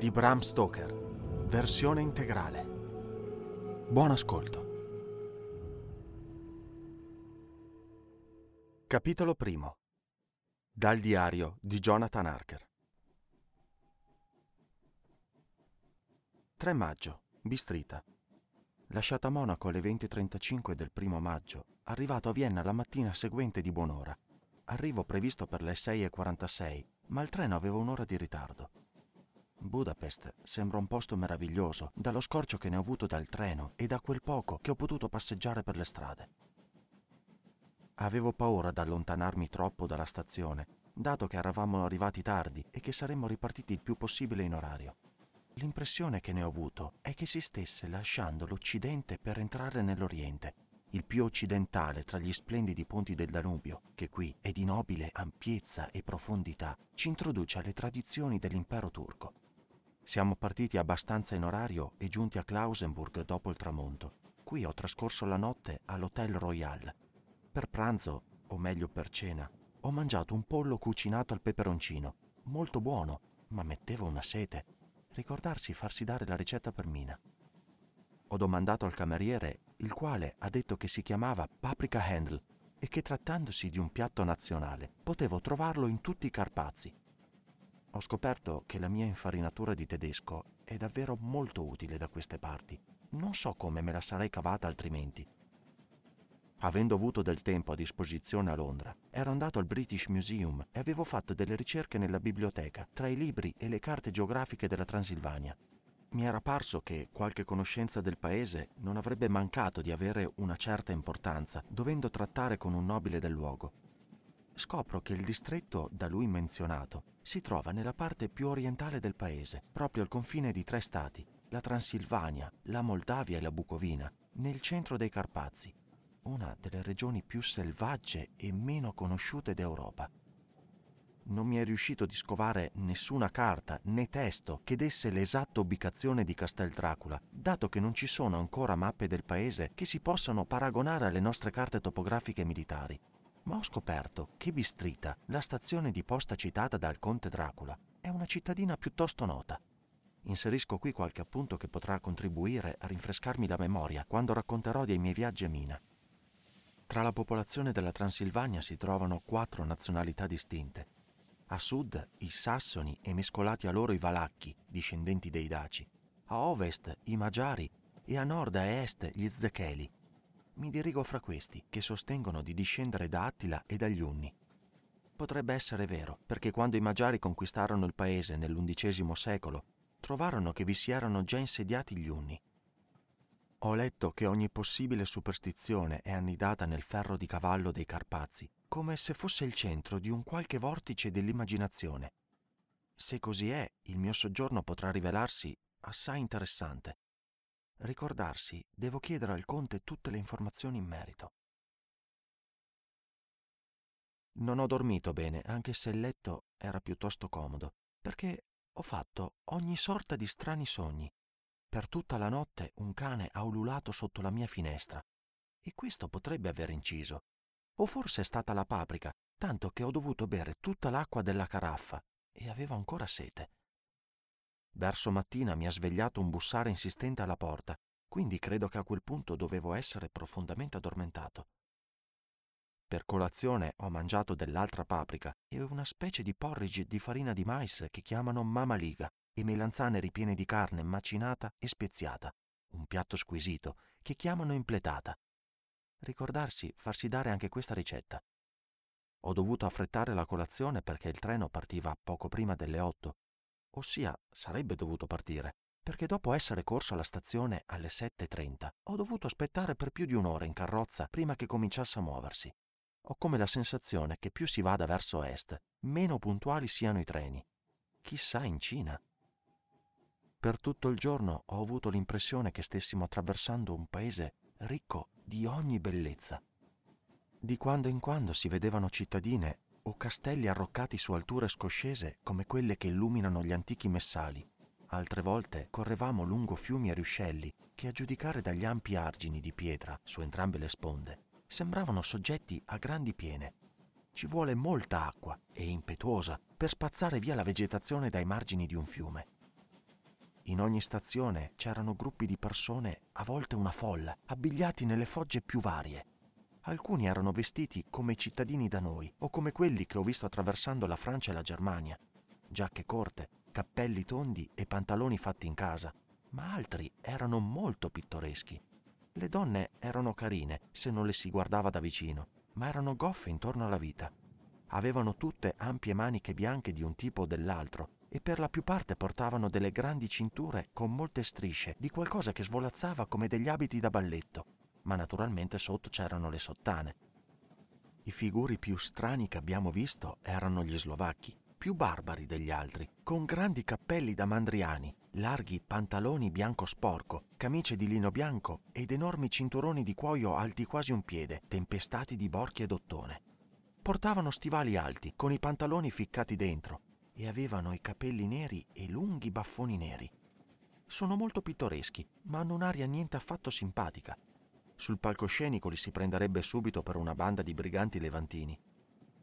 di Bram Stoker, versione integrale. Buon ascolto. Capitolo primo. Dal diario di Jonathan Harker. 3 maggio, Bistrita. Lasciata a Monaco alle 20.35 del primo maggio, arrivato a Vienna la mattina seguente di buon'ora. Arrivo previsto per le 6.46, ma il treno aveva un'ora di ritardo. Budapest sembra un posto meraviglioso, dallo scorcio che ne ho avuto dal treno e da quel poco che ho potuto passeggiare per le strade. Avevo paura d'allontanarmi troppo dalla stazione, dato che eravamo arrivati tardi e che saremmo ripartiti il più possibile in orario. L'impressione che ne ho avuto è che si stesse lasciando l'Occidente per entrare nell'Oriente, il più occidentale tra gli splendidi ponti del Danubio, che qui è di nobile ampiezza e profondità, ci introduce alle tradizioni dell'impero turco. Siamo partiti abbastanza in orario e giunti a Klausenburg dopo il tramonto. Qui ho trascorso la notte all'Hotel Royal. Per pranzo, o meglio per cena, ho mangiato un pollo cucinato al peperoncino, molto buono, ma metteva una sete. Ricordarsi farsi dare la ricetta per Mina. Ho domandato al cameriere, il quale ha detto che si chiamava paprika handle e che trattandosi di un piatto nazionale potevo trovarlo in tutti i Carpazi. Ho scoperto che la mia infarinatura di tedesco è davvero molto utile da queste parti. Non so come me la sarei cavata altrimenti. Avendo avuto del tempo a disposizione a Londra, ero andato al British Museum e avevo fatto delle ricerche nella biblioteca, tra i libri e le carte geografiche della Transilvania. Mi era parso che qualche conoscenza del paese non avrebbe mancato di avere una certa importanza, dovendo trattare con un nobile del luogo scopro che il distretto da lui menzionato si trova nella parte più orientale del paese, proprio al confine di tre stati, la Transilvania, la Moldavia e la Bucovina, nel centro dei Carpazi, una delle regioni più selvagge e meno conosciute d'Europa. Non mi è riuscito di scovare nessuna carta né testo che desse l'esatta ubicazione di Castel Dracula, dato che non ci sono ancora mappe del paese che si possano paragonare alle nostre carte topografiche militari ma ho scoperto che Bistrita, la stazione di posta citata dal conte Dracula, è una cittadina piuttosto nota. Inserisco qui qualche appunto che potrà contribuire a rinfrescarmi la memoria quando racconterò dei miei viaggi a Mina. Tra la popolazione della Transilvania si trovano quattro nazionalità distinte. A sud i sassoni e mescolati a loro i valacchi, discendenti dei daci. A ovest i magiari e a nord e est gli zecheli, mi dirigo fra questi, che sostengono di discendere da Attila e dagli Unni. Potrebbe essere vero, perché quando i Magiari conquistarono il paese nell'undicesimo secolo, trovarono che vi si erano già insediati gli Unni. Ho letto che ogni possibile superstizione è annidata nel ferro di cavallo dei Carpazi, come se fosse il centro di un qualche vortice dell'immaginazione. Se così è, il mio soggiorno potrà rivelarsi assai interessante ricordarsi, devo chiedere al conte tutte le informazioni in merito. Non ho dormito bene, anche se il letto era piuttosto comodo, perché ho fatto ogni sorta di strani sogni. Per tutta la notte un cane ha ululato sotto la mia finestra, e questo potrebbe aver inciso. O forse è stata la paprika, tanto che ho dovuto bere tutta l'acqua della caraffa e avevo ancora sete. Verso mattina mi ha svegliato un bussare insistente alla porta, quindi credo che a quel punto dovevo essere profondamente addormentato. Per colazione ho mangiato dell'altra paprika e una specie di porridge di farina di mais che chiamano mamaliga e melanzane ripiene di carne macinata e speziata, un piatto squisito che chiamano impletata. Ricordarsi farsi dare anche questa ricetta. Ho dovuto affrettare la colazione perché il treno partiva poco prima delle otto ossia sarebbe dovuto partire, perché dopo essere corso alla stazione alle 7.30 ho dovuto aspettare per più di un'ora in carrozza prima che cominciasse a muoversi. Ho come la sensazione che più si vada verso est, meno puntuali siano i treni. Chissà in Cina. Per tutto il giorno ho avuto l'impressione che stessimo attraversando un paese ricco di ogni bellezza. Di quando in quando si vedevano cittadine o castelli arroccati su alture scoscese come quelle che illuminano gli antichi messali. Altre volte correvamo lungo fiumi e ruscelli che, a giudicare dagli ampi argini di pietra su entrambe le sponde, sembravano soggetti a grandi piene. Ci vuole molta acqua e impetuosa per spazzare via la vegetazione dai margini di un fiume. In ogni stazione c'erano gruppi di persone, a volte una folla, abbigliati nelle fogge più varie. Alcuni erano vestiti come i cittadini da noi o come quelli che ho visto attraversando la Francia e la Germania. Giacche corte, cappelli tondi e pantaloni fatti in casa, ma altri erano molto pittoreschi. Le donne erano carine se non le si guardava da vicino, ma erano goffe intorno alla vita. Avevano tutte ampie maniche bianche di un tipo o dell'altro e per la più parte portavano delle grandi cinture con molte strisce di qualcosa che svolazzava come degli abiti da balletto, ma naturalmente sotto c'erano le sottane. I figuri più strani che abbiamo visto erano gli slovacchi, più barbari degli altri, con grandi cappelli da mandriani, larghi pantaloni bianco sporco, camicie di lino bianco ed enormi cinturoni di cuoio alti quasi un piede, tempestati di borchie d'ottone. Portavano stivali alti, con i pantaloni ficcati dentro, e avevano i capelli neri e lunghi baffoni neri. Sono molto pittoreschi, ma hanno un'aria niente affatto simpatica. Sul palcoscenico li si prenderebbe subito per una banda di briganti levantini.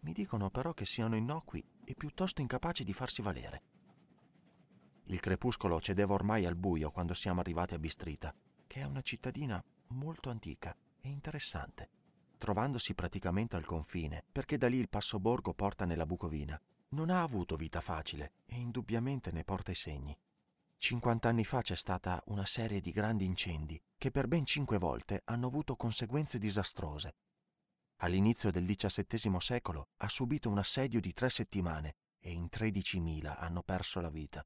Mi dicono però che siano innocui e piuttosto incapaci di farsi valere. Il crepuscolo cedeva ormai al buio quando siamo arrivati a Bistrita, che è una cittadina molto antica e interessante, trovandosi praticamente al confine, perché da lì il passo borgo porta nella Bucovina, non ha avuto vita facile e indubbiamente ne porta i segni. Cinquant'anni fa c'è stata una serie di grandi incendi che per ben cinque volte hanno avuto conseguenze disastrose. All'inizio del XVII secolo ha subito un assedio di tre settimane e in 13.000 hanno perso la vita.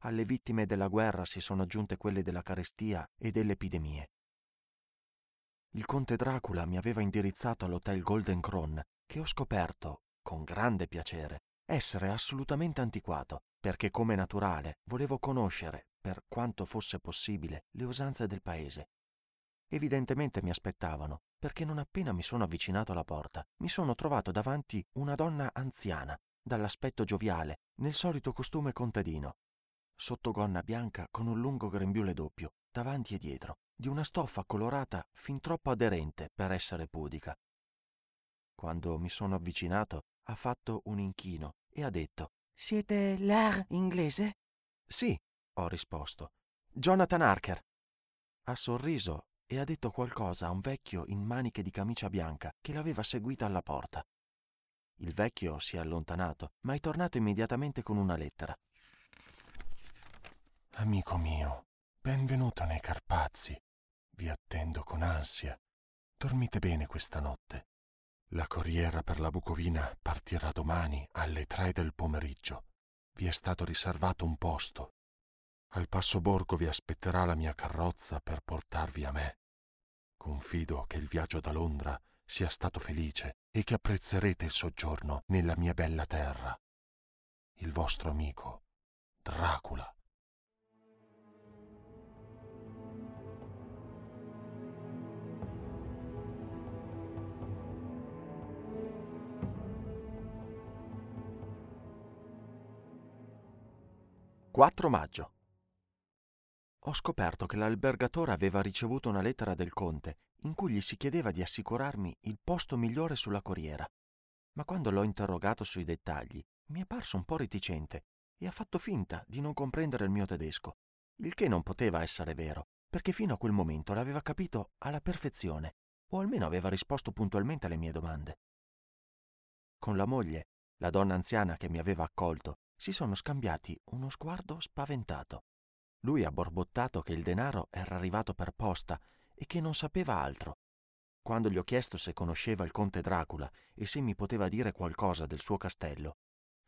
Alle vittime della guerra si sono aggiunte quelle della carestia e delle epidemie. Il conte Dracula mi aveva indirizzato all'hotel Golden Crown, che ho scoperto, con grande piacere, essere assolutamente antiquato, perché come naturale volevo conoscere, per quanto fosse possibile, le usanze del paese. Evidentemente mi aspettavano, perché non appena mi sono avvicinato alla porta, mi sono trovato davanti una donna anziana, dall'aspetto gioviale, nel solito costume contadino, sotto gonna bianca con un lungo grembiule doppio, davanti e dietro, di una stoffa colorata fin troppo aderente per essere pudica. Quando mi sono avvicinato, ha fatto un inchino e ha detto Siete l'art inglese? Sì, ho risposto. Jonathan Harker. Ha sorriso e ha detto qualcosa a un vecchio in maniche di camicia bianca che l'aveva seguita alla porta. Il vecchio si è allontanato, ma è tornato immediatamente con una lettera. Amico mio, benvenuto nei Carpazi. Vi attendo con ansia. Dormite bene questa notte. La corriera per la Bucovina partirà domani alle tre del pomeriggio. Vi è stato riservato un posto. Al passo borgo vi aspetterà la mia carrozza per portarvi a me. Confido che il viaggio da Londra sia stato felice e che apprezzerete il soggiorno nella mia bella terra. Il vostro amico, Dracula. 4 maggio. Ho scoperto che l'albergatore aveva ricevuto una lettera del conte in cui gli si chiedeva di assicurarmi il posto migliore sulla corriera. Ma quando l'ho interrogato sui dettagli, mi è parso un po' reticente e ha fatto finta di non comprendere il mio tedesco, il che non poteva essere vero, perché fino a quel momento l'aveva capito alla perfezione, o almeno aveva risposto puntualmente alle mie domande. Con la moglie, la donna anziana che mi aveva accolto, si sono scambiati uno sguardo spaventato. Lui ha borbottato che il denaro era arrivato per posta e che non sapeva altro. Quando gli ho chiesto se conosceva il conte Dracula e se mi poteva dire qualcosa del suo castello,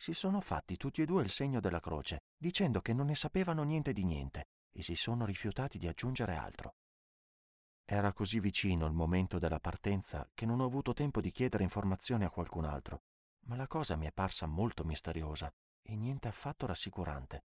Si sono fatti tutti e due il segno della croce, dicendo che non ne sapevano niente di niente, e si sono rifiutati di aggiungere altro. Era così vicino il momento della partenza che non ho avuto tempo di chiedere informazioni a qualcun altro, ma la cosa mi è parsa molto misteriosa e niente affatto rassicurante.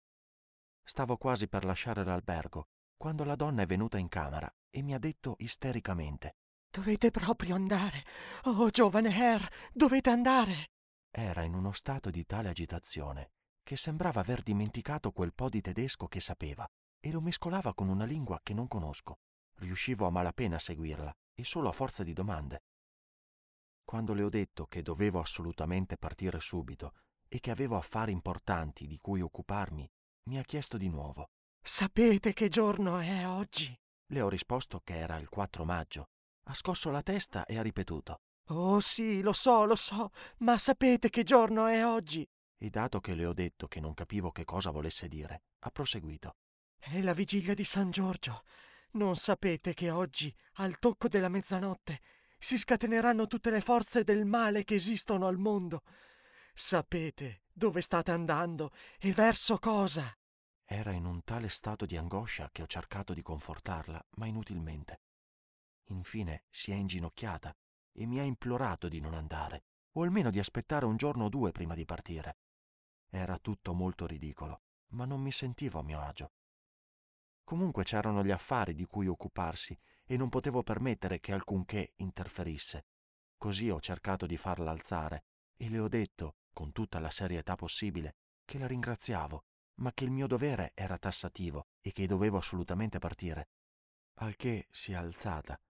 Stavo quasi per lasciare l'albergo quando la donna è venuta in camera e mi ha detto istericamente Dovete proprio andare. Oh, giovane Herr, dovete andare. Era in uno stato di tale agitazione che sembrava aver dimenticato quel po' di tedesco che sapeva e lo mescolava con una lingua che non conosco. Riuscivo a malapena a seguirla e solo a forza di domande. Quando le ho detto che dovevo assolutamente partire subito e che avevo affari importanti di cui occuparmi, mi ha chiesto di nuovo. Sapete che giorno è oggi? Le ho risposto che era il 4 maggio. Ha scosso la testa e ha ripetuto. Oh sì, lo so, lo so, ma sapete che giorno è oggi? E dato che le ho detto che non capivo che cosa volesse dire, ha proseguito. È la vigilia di San Giorgio. Non sapete che oggi, al tocco della mezzanotte, si scateneranno tutte le forze del male che esistono al mondo. Sapete dove state andando e verso cosa? Era in un tale stato di angoscia che ho cercato di confortarla, ma inutilmente. Infine si è inginocchiata e mi ha implorato di non andare, o almeno di aspettare un giorno o due prima di partire. Era tutto molto ridicolo, ma non mi sentivo a mio agio. Comunque c'erano gli affari di cui occuparsi e non potevo permettere che alcunché interferisse. Così ho cercato di farla alzare e le ho detto, con tutta la serietà possibile, che la ringraziavo, ma che il mio dovere era tassativo e che dovevo assolutamente partire. Al che si è alzata,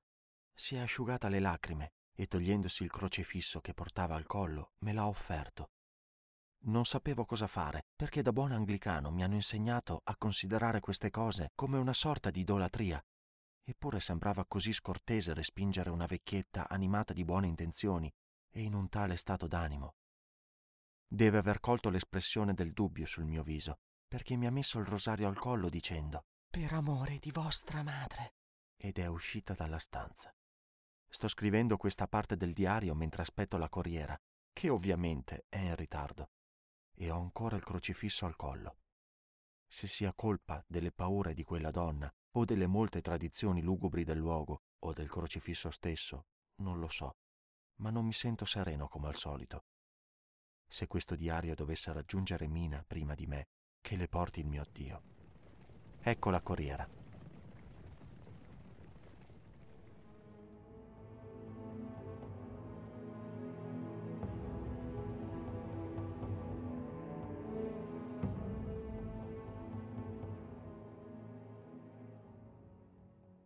si è asciugata le lacrime e togliendosi il crocefisso che portava al collo me l'ha offerto. Non sapevo cosa fare, perché da buon anglicano mi hanno insegnato a considerare queste cose come una sorta di idolatria. Eppure sembrava così scortese respingere una vecchietta animata di buone intenzioni e in un tale stato d'animo. Deve aver colto l'espressione del dubbio sul mio viso, perché mi ha messo il rosario al collo dicendo Per amore di vostra madre. ed è uscita dalla stanza. Sto scrivendo questa parte del diario mentre aspetto la corriera, che ovviamente è in ritardo, e ho ancora il crocifisso al collo. Se sia colpa delle paure di quella donna o delle molte tradizioni lugubri del luogo o del crocifisso stesso, non lo so, ma non mi sento sereno come al solito. Se questo diario dovesse raggiungere Mina prima di me, che le porti il mio addio. Ecco la corriera.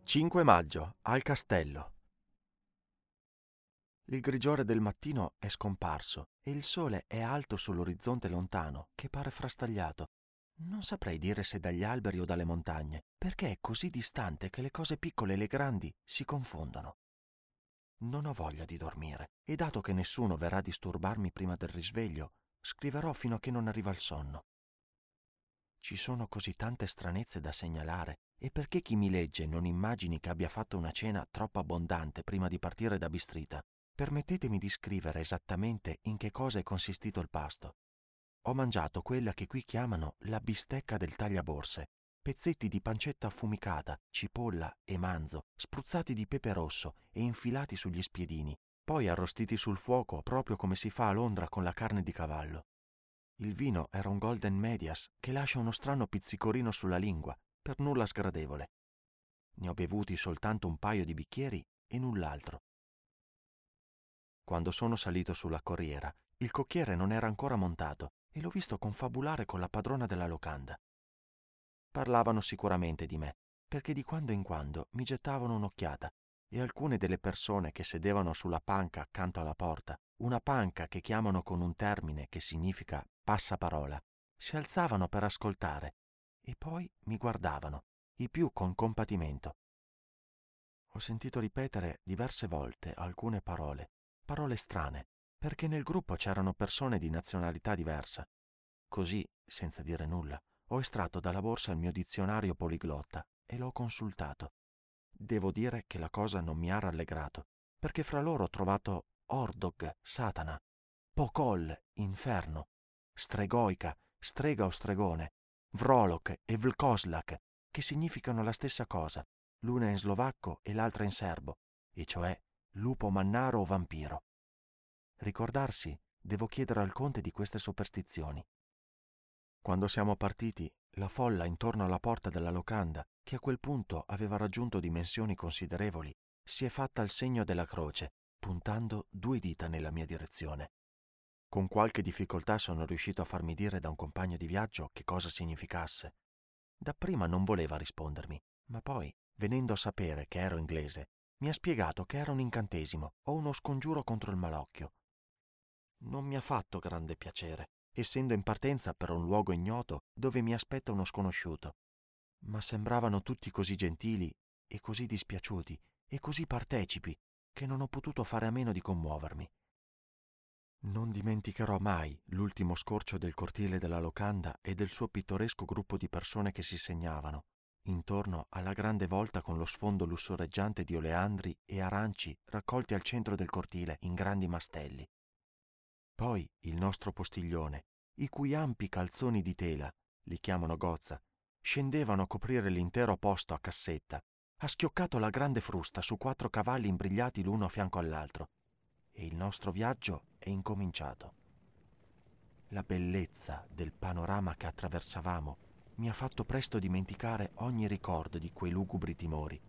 «5 maggio, al castello. Il grigiore del mattino è scomparso e il sole è alto sull'orizzonte lontano, che pare frastagliato. Non saprei dire se dagli alberi o dalle montagne, perché è così distante che le cose piccole e le grandi si confondono. Non ho voglia di dormire e dato che nessuno verrà a disturbarmi prima del risveglio, scriverò fino a che non arriva il sonno. Ci sono così tante stranezze da segnalare e perché chi mi legge non immagini che abbia fatto una cena troppo abbondante prima di partire da Bistrita, permettetemi di scrivere esattamente in che cosa è consistito il pasto. Ho mangiato quella che qui chiamano la bistecca del tagliaborse, pezzetti di pancetta affumicata, cipolla e manzo, spruzzati di pepe rosso e infilati sugli spiedini, poi arrostiti sul fuoco proprio come si fa a Londra con la carne di cavallo. Il vino era un golden medias che lascia uno strano pizzicorino sulla lingua, per nulla sgradevole. Ne ho bevuti soltanto un paio di bicchieri e null'altro. Quando sono salito sulla corriera, il cocchiere non era ancora montato e l'ho visto confabulare con la padrona della locanda. Parlavano sicuramente di me, perché di quando in quando mi gettavano un'occhiata e alcune delle persone che sedevano sulla panca accanto alla porta, una panca che chiamano con un termine che significa passaparola, si alzavano per ascoltare e poi mi guardavano, i più con compatimento. Ho sentito ripetere diverse volte alcune parole, parole strane, perché nel gruppo c'erano persone di nazionalità diversa. Così, senza dire nulla, ho estratto dalla borsa il mio dizionario poliglotta e l'ho consultato. Devo dire che la cosa non mi ha rallegrato, perché fra loro ho trovato Ordog, Satana, Pokol, Inferno, Stregoica, strega o stregone, Vrolok e Vlkoslak, che significano la stessa cosa, l'una in slovacco e l'altra in serbo, e cioè lupo mannaro o vampiro. Ricordarsi, devo chiedere al conte di queste superstizioni. Quando siamo partiti, la folla intorno alla porta della locanda, che a quel punto aveva raggiunto dimensioni considerevoli, si è fatta il segno della croce, puntando due dita nella mia direzione. Con qualche difficoltà sono riuscito a farmi dire da un compagno di viaggio che cosa significasse. Dapprima non voleva rispondermi, ma poi, venendo a sapere che ero inglese, mi ha spiegato che era un incantesimo o uno scongiuro contro il malocchio. Non mi ha fatto grande piacere, essendo in partenza per un luogo ignoto dove mi aspetta uno sconosciuto. Ma sembravano tutti così gentili e così dispiaciuti e così partecipi che non ho potuto fare a meno di commuovermi. Non dimenticherò mai l'ultimo scorcio del cortile della locanda e del suo pittoresco gruppo di persone che si segnavano, intorno alla grande volta con lo sfondo lussureggiante di oleandri e aranci raccolti al centro del cortile in grandi mastelli. Poi il nostro postiglione, i cui ampi calzoni di tela, li chiamano gozza, scendevano a coprire l'intero posto a cassetta, ha schioccato la grande frusta su quattro cavalli imbrigliati l'uno a fianco all'altro, e il nostro viaggio è incominciato. La bellezza del panorama che attraversavamo mi ha fatto presto dimenticare ogni ricordo di quei lugubri timori,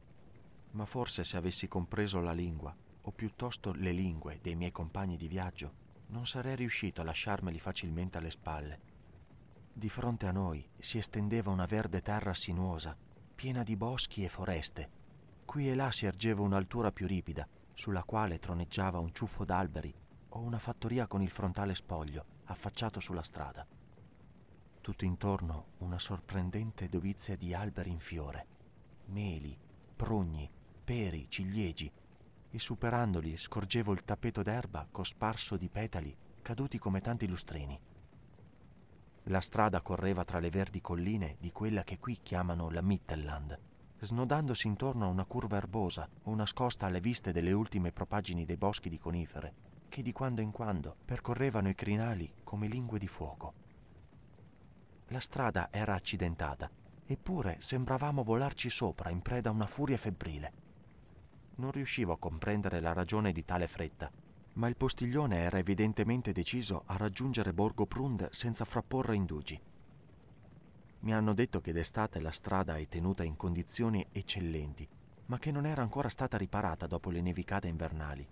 ma forse se avessi compreso la lingua, o piuttosto le lingue dei miei compagni di viaggio, non sarei riuscito a lasciarmeli facilmente alle spalle. Di fronte a noi si estendeva una verde terra sinuosa, piena di boschi e foreste. Qui e là si ergeva un'altura più ripida, sulla quale troneggiava un ciuffo d'alberi o una fattoria con il frontale spoglio, affacciato sulla strada. Tutto intorno una sorprendente dovizia di alberi in fiore, meli, prugni, peri, ciliegi, e superandoli scorgevo il tappeto d'erba cosparso di petali caduti come tanti lustrini. La strada correva tra le verdi colline di quella che qui chiamano la Mittelland, snodandosi intorno a una curva erbosa o nascosta alle viste delle ultime propaggini dei boschi di conifere, che di quando in quando percorrevano i crinali come lingue di fuoco. La strada era accidentata, eppure sembravamo volarci sopra in preda a una furia febbrile non riuscivo a comprendere la ragione di tale fretta, ma il postiglione era evidentemente deciso a raggiungere Borgo Prund senza frapporre indugi. Mi hanno detto che d'estate la strada è tenuta in condizioni eccellenti, ma che non era ancora stata riparata dopo le nevicate invernali.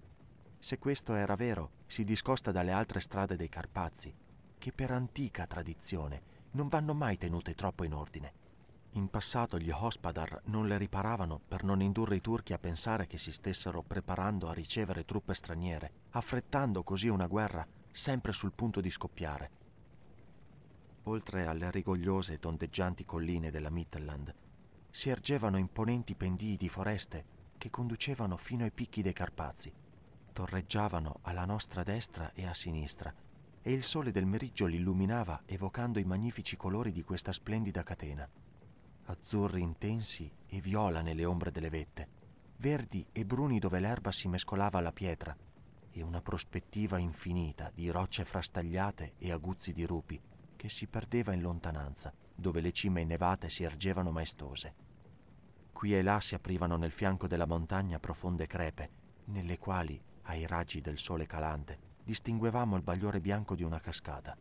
Se questo era vero, si discosta dalle altre strade dei Carpazi, che per antica tradizione non vanno mai tenute troppo in ordine. In passato gli Hospadar non le riparavano per non indurre i turchi a pensare che si stessero preparando a ricevere truppe straniere, affrettando così una guerra sempre sul punto di scoppiare. Oltre alle rigogliose e tondeggianti colline della Mittelland, si ergevano imponenti pendii di foreste che conducevano fino ai picchi dei Carpazi. Torreggiavano alla nostra destra e a sinistra, e il sole del meriggio li illuminava evocando i magnifici colori di questa splendida catena azzurri intensi e viola nelle ombre delle vette, verdi e bruni dove l'erba si mescolava alla pietra, e una prospettiva infinita di rocce frastagliate e aguzzi di rupi che si perdeva in lontananza, dove le cime innevate si ergevano maestose. Qui e là si aprivano nel fianco della montagna profonde crepe, nelle quali, ai raggi del sole calante, distinguevamo il bagliore bianco di una cascata.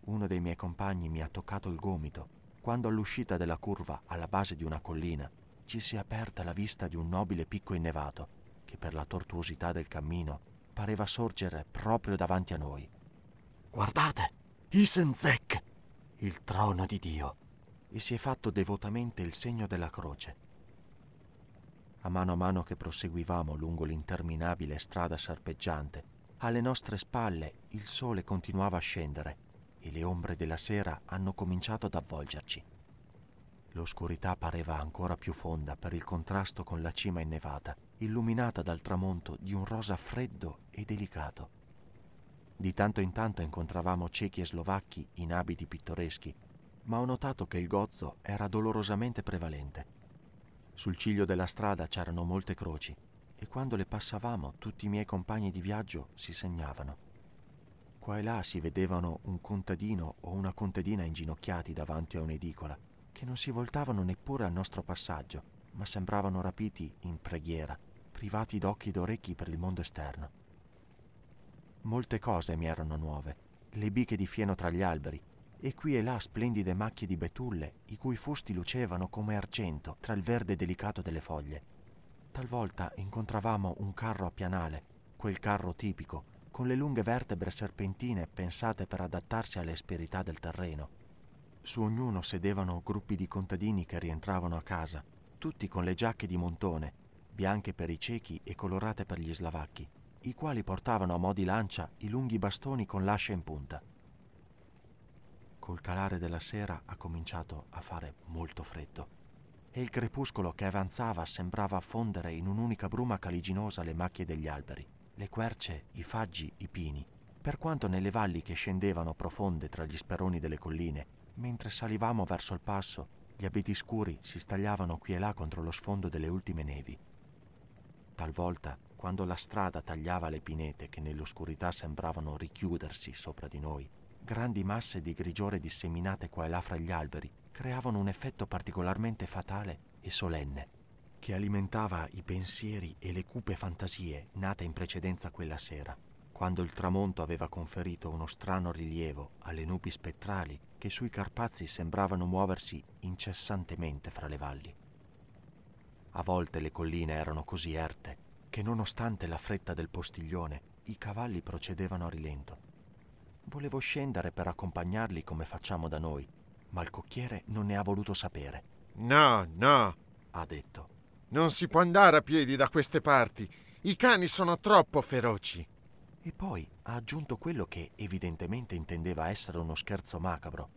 Uno dei miei compagni mi ha toccato il gomito quando all'uscita della curva alla base di una collina ci si è aperta la vista di un nobile picco innevato che per la tortuosità del cammino pareva sorgere proprio davanti a noi. Guardate, Isenzek, il trono di Dio, e si è fatto devotamente il segno della croce. A mano a mano che proseguivamo lungo l'interminabile strada serpeggiante, alle nostre spalle il sole continuava a scendere e le ombre della sera hanno cominciato ad avvolgerci. L'oscurità pareva ancora più fonda per il contrasto con la cima innevata, illuminata dal tramonto di un rosa freddo e delicato. Di tanto in tanto incontravamo cechi e slovacchi in abiti pittoreschi, ma ho notato che il gozzo era dolorosamente prevalente. Sul ciglio della strada c'erano molte croci e quando le passavamo tutti i miei compagni di viaggio si segnavano. Qua e là si vedevano un contadino o una contadina inginocchiati davanti a un'edicola, che non si voltavano neppure al nostro passaggio, ma sembravano rapiti in preghiera, privati d'occhi ed orecchi per il mondo esterno. Molte cose mi erano nuove, le biche di fieno tra gli alberi, e qui e là splendide macchie di betulle, i cui fusti lucevano come argento tra il verde delicato delle foglie. Talvolta incontravamo un carro a pianale, quel carro tipico, con le lunghe vertebre serpentine pensate per adattarsi alle asperità del terreno. Su ognuno sedevano gruppi di contadini che rientravano a casa, tutti con le giacche di montone, bianche per i ciechi e colorate per gli slavacchi, i quali portavano a mo' di lancia i lunghi bastoni con l'ascia in punta. Col calare della sera ha cominciato a fare molto freddo e il crepuscolo che avanzava sembrava fondere in un'unica bruma caliginosa le macchie degli alberi le querce, i faggi, i pini, per quanto nelle valli che scendevano profonde tra gli speroni delle colline, mentre salivamo verso il passo, gli abeti scuri si stagliavano qui e là contro lo sfondo delle ultime nevi. Talvolta, quando la strada tagliava le pinete che nell'oscurità sembravano richiudersi sopra di noi, grandi masse di grigiore disseminate qua e là fra gli alberi creavano un effetto particolarmente fatale e solenne che alimentava i pensieri e le cupe fantasie nate in precedenza quella sera, quando il tramonto aveva conferito uno strano rilievo alle nubi spettrali che sui Carpazi sembravano muoversi incessantemente fra le valli. A volte le colline erano così erte che nonostante la fretta del postiglione i cavalli procedevano a rilento. Volevo scendere per accompagnarli come facciamo da noi, ma il cocchiere non ne ha voluto sapere. No, no, ha detto. Non si può andare a piedi da queste parti. I cani sono troppo feroci. E poi ha aggiunto quello che evidentemente intendeva essere uno scherzo macabro,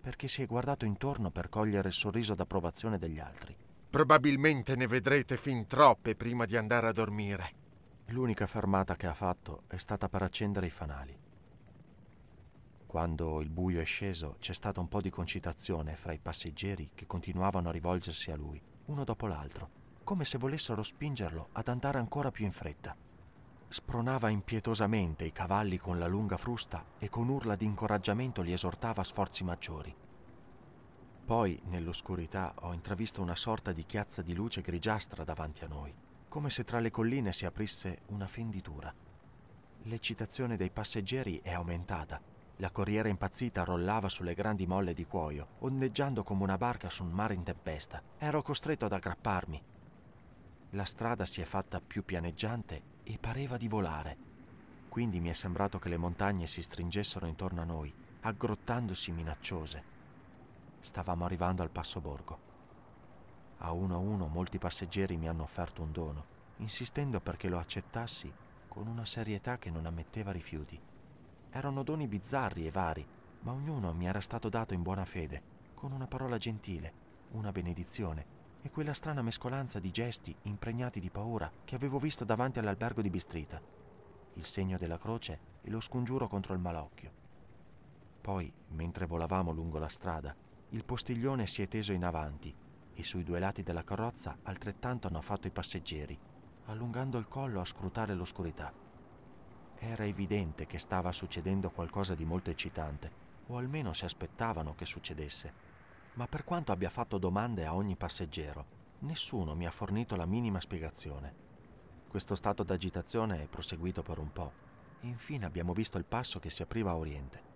perché si è guardato intorno per cogliere il sorriso d'approvazione degli altri. Probabilmente ne vedrete fin troppe prima di andare a dormire. L'unica fermata che ha fatto è stata per accendere i fanali. Quando il buio è sceso c'è stata un po' di concitazione fra i passeggeri che continuavano a rivolgersi a lui, uno dopo l'altro come se volessero spingerlo ad andare ancora più in fretta. Spronava impietosamente i cavalli con la lunga frusta e con urla di incoraggiamento li esortava a sforzi maggiori. Poi, nell'oscurità, ho intravisto una sorta di chiazza di luce grigiastra davanti a noi, come se tra le colline si aprisse una fenditura. L'eccitazione dei passeggeri è aumentata. La corriera impazzita rollava sulle grandi molle di cuoio, ondeggiando come una barca su un mare in tempesta. Ero costretto ad aggrapparmi, la strada si è fatta più pianeggiante e pareva di volare. Quindi mi è sembrato che le montagne si stringessero intorno a noi, aggrottandosi minacciose. Stavamo arrivando al passo borgo. A uno a uno molti passeggeri mi hanno offerto un dono, insistendo perché lo accettassi con una serietà che non ammetteva rifiuti. Erano doni bizzarri e vari, ma ognuno mi era stato dato in buona fede, con una parola gentile, una benedizione e quella strana mescolanza di gesti impregnati di paura che avevo visto davanti all'albergo di Bistrita, il segno della croce e lo scongiuro contro il malocchio. Poi, mentre volavamo lungo la strada, il postiglione si è teso in avanti e sui due lati della carrozza altrettanto hanno fatto i passeggeri, allungando il collo a scrutare l'oscurità. Era evidente che stava succedendo qualcosa di molto eccitante, o almeno si aspettavano che succedesse ma per quanto abbia fatto domande a ogni passeggero, nessuno mi ha fornito la minima spiegazione. Questo stato d'agitazione è proseguito per un po'. Infine abbiamo visto il passo che si apriva a oriente.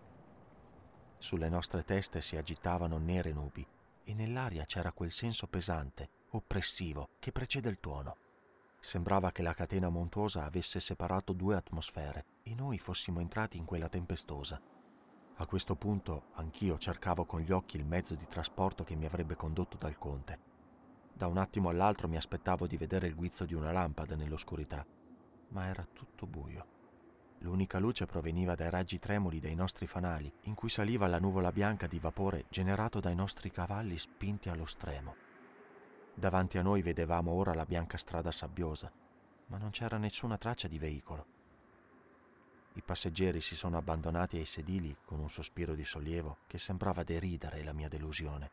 Sulle nostre teste si agitavano nere nubi e nell'aria c'era quel senso pesante, oppressivo, che precede il tuono. Sembrava che la catena montuosa avesse separato due atmosfere e noi fossimo entrati in quella tempestosa. A questo punto anch'io cercavo con gli occhi il mezzo di trasporto che mi avrebbe condotto dal conte. Da un attimo all'altro mi aspettavo di vedere il guizzo di una lampada nell'oscurità, ma era tutto buio. L'unica luce proveniva dai raggi tremuli dei nostri fanali, in cui saliva la nuvola bianca di vapore generato dai nostri cavalli spinti allo stremo. Davanti a noi vedevamo ora la bianca strada sabbiosa, ma non c'era nessuna traccia di veicolo. I passeggeri si sono abbandonati ai sedili con un sospiro di sollievo che sembrava deridere la mia delusione.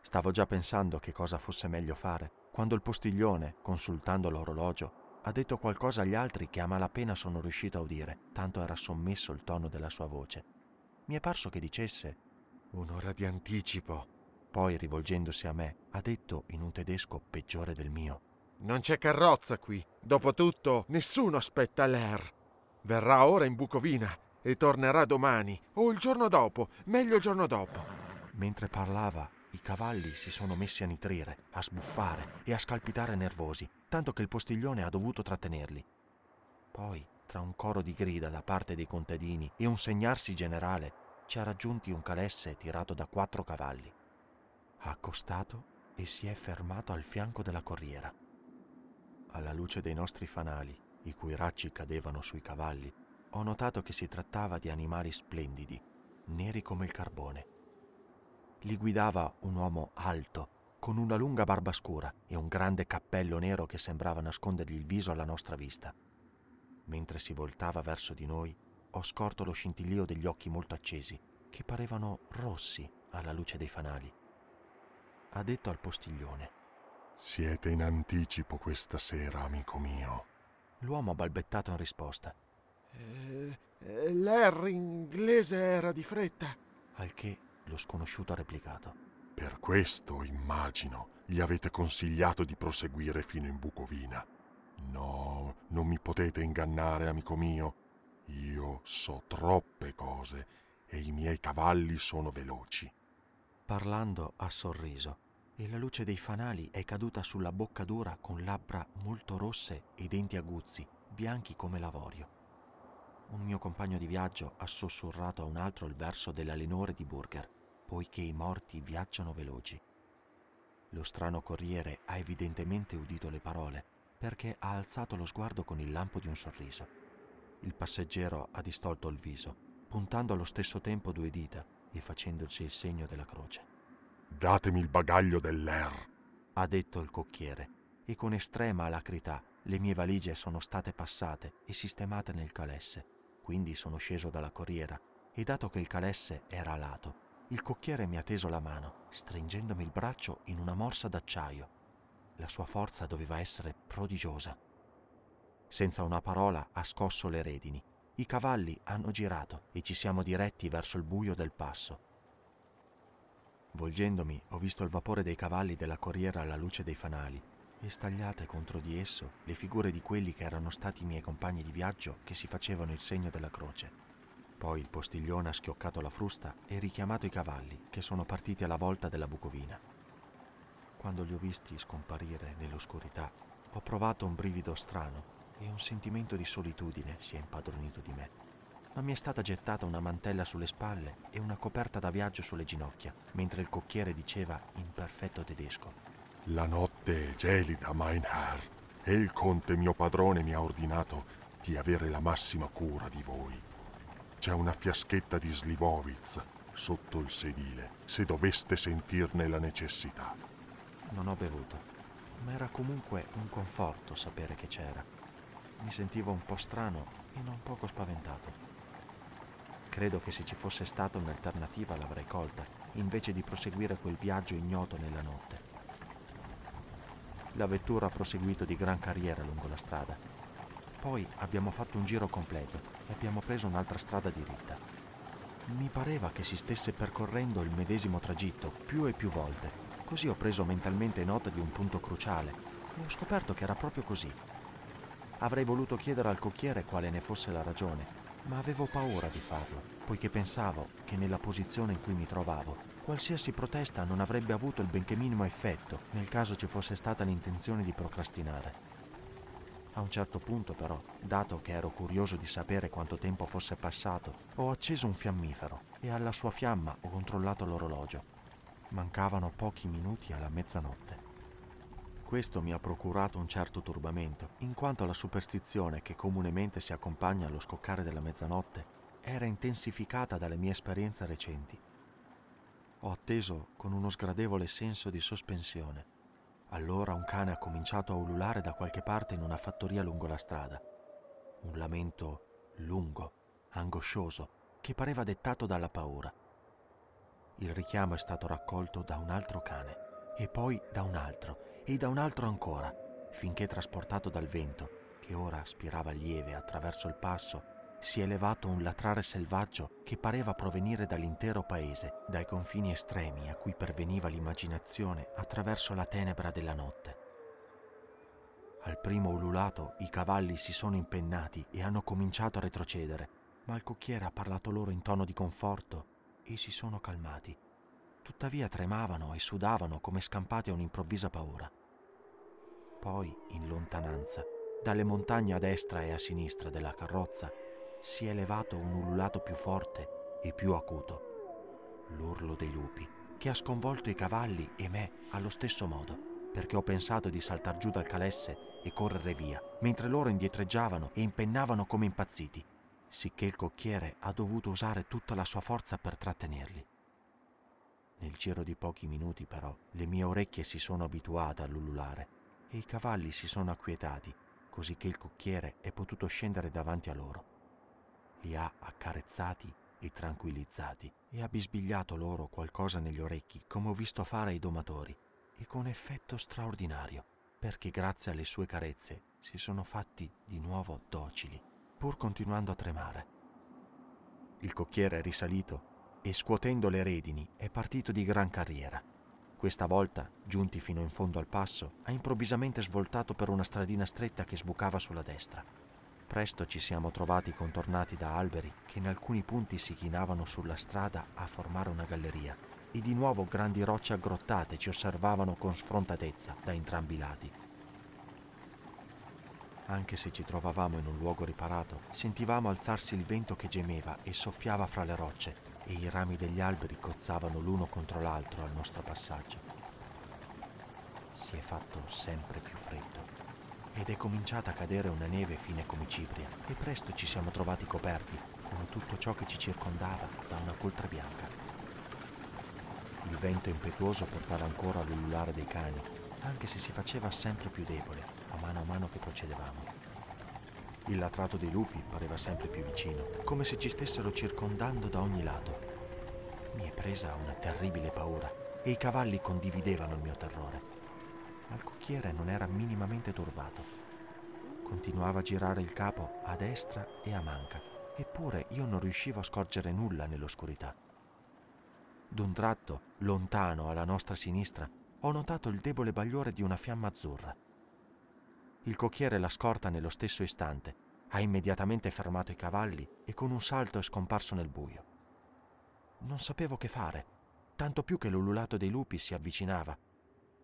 Stavo già pensando che cosa fosse meglio fare, quando il postiglione, consultando l'orologio, Ha detto qualcosa agli altri che a malapena sono riuscito a udire, tanto era sommesso il tono della sua voce. Mi è parso che dicesse Un'ora di anticipo. Poi, rivolgendosi a me, ha detto in un tedesco peggiore del mio. Non c'è carrozza qui. Dopotutto, nessuno aspetta l'Air. Verrà ora in Bucovina e tornerà domani o il giorno dopo, meglio il giorno dopo. Mentre parlava, i cavalli si sono messi a nitrire, a sbuffare e a scalpitare nervosi, tanto che il postiglione ha dovuto trattenerli. Poi, tra un coro di grida da parte dei contadini e un segnarsi generale, ci ha raggiunti un calesse tirato da quattro cavalli. Ha accostato e si è fermato al fianco della corriera. Alla luce dei nostri fanali, i cui racci cadevano sui cavalli, ho notato che si trattava di animali splendidi, neri come il carbone. Li guidava un uomo alto, con una lunga barba scura e un grande cappello nero che sembrava nascondergli il viso alla nostra vista. Mentre si voltava verso di noi, ho scorto lo scintillio degli occhi molto accesi, che parevano rossi alla luce dei fanali. Ha detto al postiglione. Siete in anticipo questa sera, amico mio. L'uomo ha balbettato in risposta. Eh, eh, L'R inglese era di fretta. Al che lo sconosciuto ha replicato. Per questo, immagino, gli avete consigliato di proseguire fino in Bucovina. No, non mi potete ingannare, amico mio. Io so troppe cose e i miei cavalli sono veloci. Parlando ha sorriso e la luce dei fanali è caduta sulla bocca dura con labbra molto rosse e denti aguzzi, bianchi come l'avorio. Un mio compagno di viaggio ha sussurrato a un altro il verso della Lenore di Burger, poiché i morti viaggiano veloci. Lo strano corriere ha evidentemente udito le parole, perché ha alzato lo sguardo con il lampo di un sorriso. Il passeggero ha distolto il viso, puntando allo stesso tempo due dita e facendosi il segno della croce. Datemi il bagaglio dell'Air, ha detto il cocchiere, e con estrema alacrità le mie valigie sono state passate e sistemate nel calesse. Quindi sono sceso dalla corriera e dato che il calesse era a lato, il cocchiere mi ha teso la mano, stringendomi il braccio in una morsa d'acciaio. La sua forza doveva essere prodigiosa. Senza una parola ha scosso le redini. I cavalli hanno girato e ci siamo diretti verso il buio del passo. Volgendomi ho visto il vapore dei cavalli della corriera alla luce dei fanali e stagliate contro di esso le figure di quelli che erano stati i miei compagni di viaggio che si facevano il segno della croce. Poi il postiglione ha schioccato la frusta e richiamato i cavalli che sono partiti alla volta della Bucovina. Quando li ho visti scomparire nell'oscurità, ho provato un brivido strano e un sentimento di solitudine si è impadronito di me. Ma mi è stata gettata una mantella sulle spalle e una coperta da viaggio sulle ginocchia, mentre il cocchiere diceva in perfetto tedesco la notte è gelida, mein Herr, e il conte mio padrone mi ha ordinato di avere la massima cura di voi. C'è una fiaschetta di Slivovitz sotto il sedile, se doveste sentirne la necessità. Non ho bevuto, ma era comunque un conforto sapere che c'era. Mi sentivo un po' strano e non poco spaventato. Credo che se ci fosse stata un'alternativa l'avrei colta, invece di proseguire quel viaggio ignoto nella notte. La vettura ha proseguito di gran carriera lungo la strada. Poi abbiamo fatto un giro completo e abbiamo preso un'altra strada diritta. Mi pareva che si stesse percorrendo il medesimo tragitto più e più volte, così ho preso mentalmente nota di un punto cruciale e ho scoperto che era proprio così. Avrei voluto chiedere al cocchiere quale ne fosse la ragione, ma avevo paura di farlo, poiché pensavo che nella posizione in cui mi trovavo Qualsiasi protesta non avrebbe avuto il benché minimo effetto nel caso ci fosse stata l'intenzione di procrastinare. A un certo punto però, dato che ero curioso di sapere quanto tempo fosse passato, ho acceso un fiammifero e alla sua fiamma ho controllato l'orologio. Mancavano pochi minuti alla mezzanotte. Questo mi ha procurato un certo turbamento, in quanto la superstizione che comunemente si accompagna allo scoccare della mezzanotte era intensificata dalle mie esperienze recenti ho atteso con uno sgradevole senso di sospensione. Allora un cane ha cominciato a ululare da qualche parte in una fattoria lungo la strada. Un lamento lungo, angoscioso, che pareva dettato dalla paura. Il richiamo è stato raccolto da un altro cane, e poi da un altro, e da un altro ancora, finché trasportato dal vento, che ora spirava lieve attraverso il passo, si è elevato un latrare selvaggio che pareva provenire dall'intero paese, dai confini estremi a cui perveniva l'immaginazione attraverso la tenebra della notte. Al primo ululato i cavalli si sono impennati e hanno cominciato a retrocedere, ma il cocchiere ha parlato loro in tono di conforto e si sono calmati. Tuttavia tremavano e sudavano come scampati a un'improvvisa paura. Poi, in lontananza, dalle montagne a destra e a sinistra della carrozza, si è elevato un ululato più forte e più acuto. L'urlo dei lupi, che ha sconvolto i cavalli e me allo stesso modo, perché ho pensato di saltar giù dal calesse e correre via, mentre loro indietreggiavano e impennavano come impazziti, sicché il cocchiere ha dovuto usare tutta la sua forza per trattenerli. Nel giro di pochi minuti, però, le mie orecchie si sono abituate all'ululare e i cavalli si sono acquietati, così che il cocchiere è potuto scendere davanti a loro. Li ha accarezzati e tranquillizzati e ha bisbigliato loro qualcosa negli orecchi, come ho visto fare ai domatori, e con effetto straordinario, perché grazie alle sue carezze si sono fatti di nuovo docili, pur continuando a tremare. Il cocchiere è risalito e scuotendo le redini è partito di gran carriera. Questa volta, giunti fino in fondo al passo, ha improvvisamente svoltato per una stradina stretta che sbucava sulla destra. Presto ci siamo trovati contornati da alberi che in alcuni punti si chinavano sulla strada a formare una galleria e di nuovo grandi rocce aggrottate ci osservavano con sfrontatezza da entrambi i lati. Anche se ci trovavamo in un luogo riparato, sentivamo alzarsi il vento che gemeva e soffiava fra le rocce e i rami degli alberi cozzavano l'uno contro l'altro al nostro passaggio. Si è fatto sempre più freddo ed è cominciata a cadere una neve fine come cipria e presto ci siamo trovati coperti, come tutto ciò che ci circondava, da una coltre bianca. Il vento impetuoso portava ancora l'ullulare dei cani, anche se si faceva sempre più debole a mano a mano che procedevamo. Il latrato dei lupi pareva sempre più vicino, come se ci stessero circondando da ogni lato. Mi è presa una terribile paura e i cavalli condividevano il mio terrore. Ma il cocchiere non era minimamente turbato. Continuava a girare il capo a destra e a manca, eppure io non riuscivo a scorgere nulla nell'oscurità. D'un tratto, lontano alla nostra sinistra, ho notato il debole bagliore di una fiamma azzurra. Il cocchiere l'ha scorta nello stesso istante, ha immediatamente fermato i cavalli e con un salto è scomparso nel buio. Non sapevo che fare, tanto più che l'ululato dei lupi si avvicinava,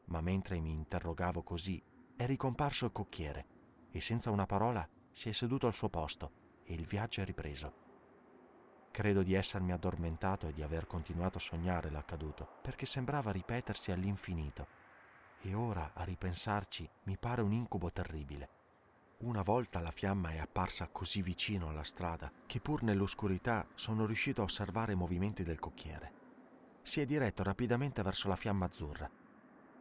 ma mentre mi interrogavo così è ricomparso il cocchiere e senza una parola si è seduto al suo posto e il viaggio è ripreso. Credo di essermi addormentato e di aver continuato a sognare l'accaduto, perché sembrava ripetersi all'infinito e ora, a ripensarci, mi pare un incubo terribile. Una volta la fiamma è apparsa così vicino alla strada che pur nell'oscurità sono riuscito a osservare i movimenti del cocchiere. Si è diretto rapidamente verso la fiamma azzurra.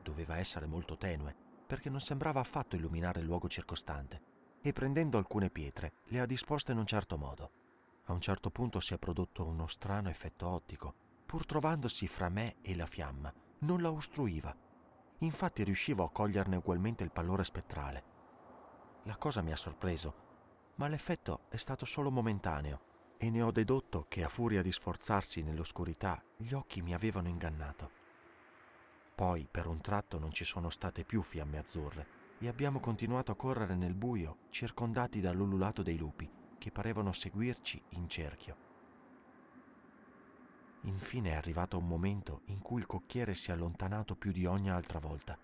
Doveva essere molto tenue, perché non sembrava affatto illuminare il luogo circostante, e prendendo alcune pietre le ha disposte in un certo modo. A un certo punto si è prodotto uno strano effetto ottico. Pur trovandosi fra me e la fiamma, non la ostruiva Infatti riuscivo a coglierne ugualmente il pallore spettrale. La cosa mi ha sorpreso, ma l'effetto è stato solo momentaneo e ne ho dedotto che a furia di sforzarsi nell'oscurità gli occhi mi avevano ingannato. Poi per un tratto non ci sono state più fiamme azzurre e abbiamo continuato a correre nel buio circondati dall'ululato dei lupi che parevano seguirci in cerchio. Infine è arrivato un momento in cui il cocchiere si è allontanato più di ogni altra volta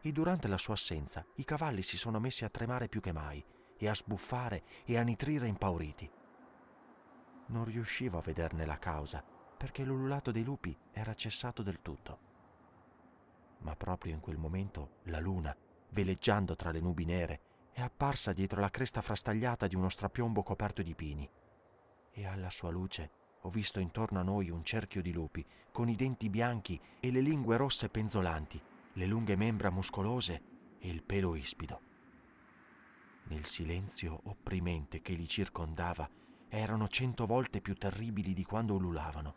e durante la sua assenza i cavalli si sono messi a tremare più che mai e a sbuffare e a nitrire impauriti. Non riuscivo a vederne la causa perché l'ululato dei lupi era cessato del tutto. Ma proprio in quel momento la luna, veleggiando tra le nubi nere, è apparsa dietro la cresta frastagliata di uno strapiombo coperto di pini e alla sua luce ho visto intorno a noi un cerchio di lupi, con i denti bianchi e le lingue rosse penzolanti, le lunghe membra muscolose e il pelo ispido. Nel silenzio opprimente che li circondava, erano cento volte più terribili di quando ululavano.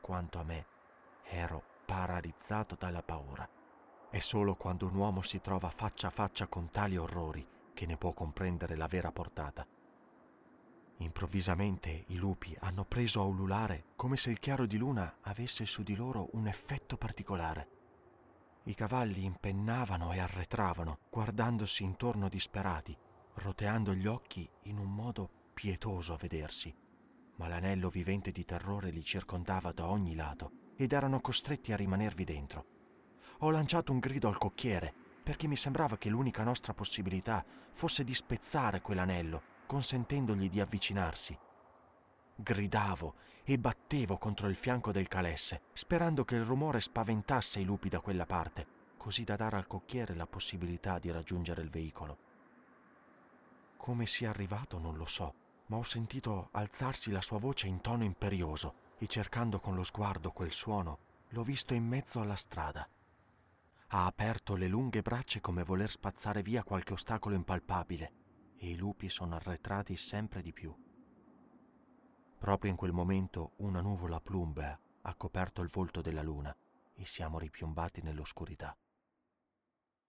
Quanto a me, ero paralizzato dalla paura. È solo quando un uomo si trova faccia a faccia con tali orrori che ne può comprendere la vera portata. Improvvisamente i lupi hanno preso a ululare come se il chiaro di luna avesse su di loro un effetto particolare. I cavalli impennavano e arretravano, guardandosi intorno disperati, roteando gli occhi in un modo pietoso a vedersi. Ma l'anello vivente di terrore li circondava da ogni lato ed erano costretti a rimanervi dentro. Ho lanciato un grido al cocchiere perché mi sembrava che l'unica nostra possibilità fosse di spezzare quell'anello, consentendogli di avvicinarsi. Gridavo e battevo contro il fianco del calesse, sperando che il rumore spaventasse i lupi da quella parte, così da dare al cocchiere la possibilità di raggiungere il veicolo. Come sia arrivato non lo so, ma ho sentito alzarsi la sua voce in tono imperioso e cercando con lo sguardo quel suono, l'ho visto in mezzo alla strada. Ha aperto le lunghe braccia come voler spazzare via qualche ostacolo impalpabile e i lupi sono arretrati sempre di più. Proprio in quel momento una nuvola plumbea ha coperto il volto della luna e siamo ripiombati nell'oscurità.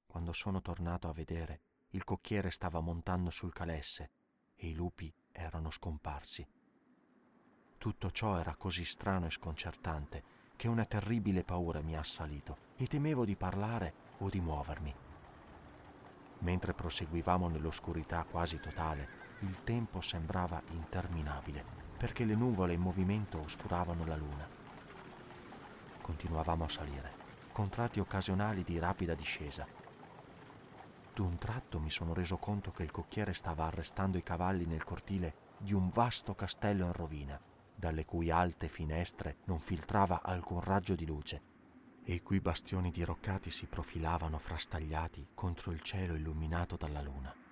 Quando sono tornato a vedere, il cocchiere stava montando sul calesse e i lupi erano scomparsi. Tutto ciò era così strano e sconcertante che una terribile paura mi ha assalito e temevo di parlare o di muovermi. Mentre proseguivamo nell'oscurità quasi totale, il tempo sembrava interminabile, perché le nuvole in movimento oscuravano la luna. Continuavamo a salire, con tratti occasionali di rapida discesa. D'un tratto mi sono reso conto che il cocchiere stava arrestando i cavalli nel cortile di un vasto castello in rovina, dalle cui alte finestre non filtrava alcun raggio di luce e i cui bastioni diroccati si profilavano frastagliati contro il cielo illuminato dalla luna.